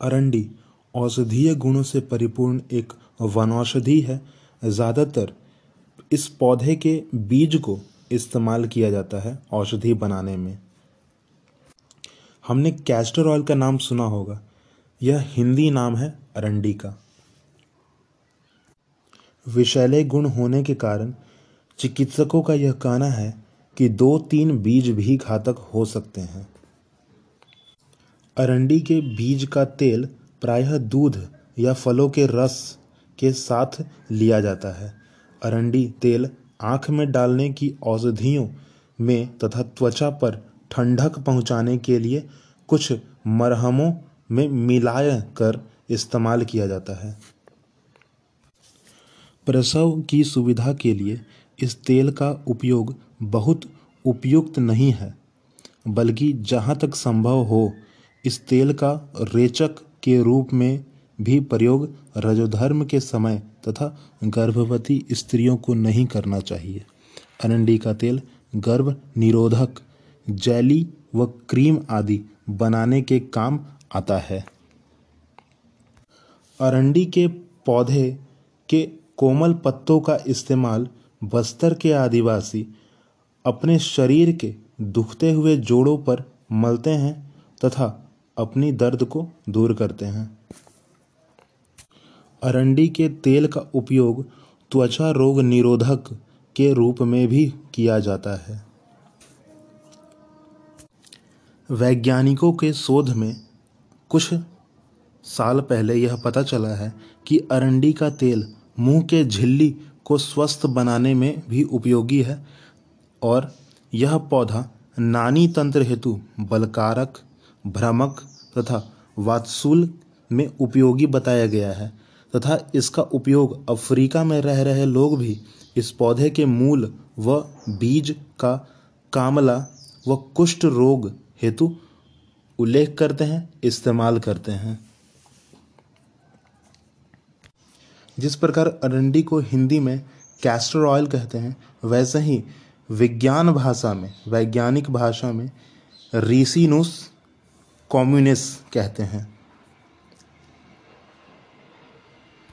अरंडी औषधीय गुणों से परिपूर्ण एक वनौषधि है। ज़्यादातर इस पौधे के बीज को इस्तेमाल किया जाता है औषधि बनाने में। हमने कैस्टर ऑयल का नाम सुना होगा। यह हिंदी नाम है अरंडी का। विषैले गुण होने के कारण चिकित्सकों का यह कहना है कि दो तीन बीज भी घातक हो सकते हैं। अरंडी के बीज का तेल प्रायः दूध या फलों के रस के साथ लिया जाता है। अरंडी तेल आँख में डालने की औषधियों में तथा त्वचा पर ठंडक पहुँचाने के लिए कुछ मरहमों में मिलाया कर इस्तेमाल किया जाता है। प्रसव की सुविधा के लिए इस तेल का उपयोग बहुत उपयुक्त नहीं है, बल्कि जहाँ तक संभव हो इस तेल का रेचक के रूप में भी प्रयोग रजोधर्म के समय तथा गर्भवती स्त्रियों को नहीं करना चाहिए। अरंडी का तेल गर्भ निरोधक, जैली व क्रीम आदि बनाने के काम आता है। अरंडी के पौधे के कोमल पत्तों का इस्तेमाल बस्तर के आदिवासी अपने शरीर के दुखते हुए जोड़ों पर मलते हैं तथा अपनी दर्द को दूर करते हैं। अरंडी के तेल का उपयोग त्वचा रोग निरोधक के रूप में भी किया जाता है। वैज्ञानिकों के शोध में कुछ साल पहले यह पता चला है कि अरंडी का तेल मुँह के झिल्ली को स्वस्थ बनाने में भी उपयोगी है और यह पौधा नानी तंत्र हेतु बलकारक भ्रामक तथा वात्सूल में उपयोगी बताया गया है, तथा इसका उपयोग अफ्रीका में रह रहे लोग भी इस पौधे के मूल व बीज का कामला व कुष्ठ रोग हेतु उल्लेख करते हैं, इस्तेमाल करते हैं। जिस प्रकार अरंडी को हिंदी में कैस्टर ऑयल कहते हैं, वैसे ही विज्ञान भाषा में, वैज्ञानिक भाषा में रीसिनुस कॉम्युनिस कहते हैं।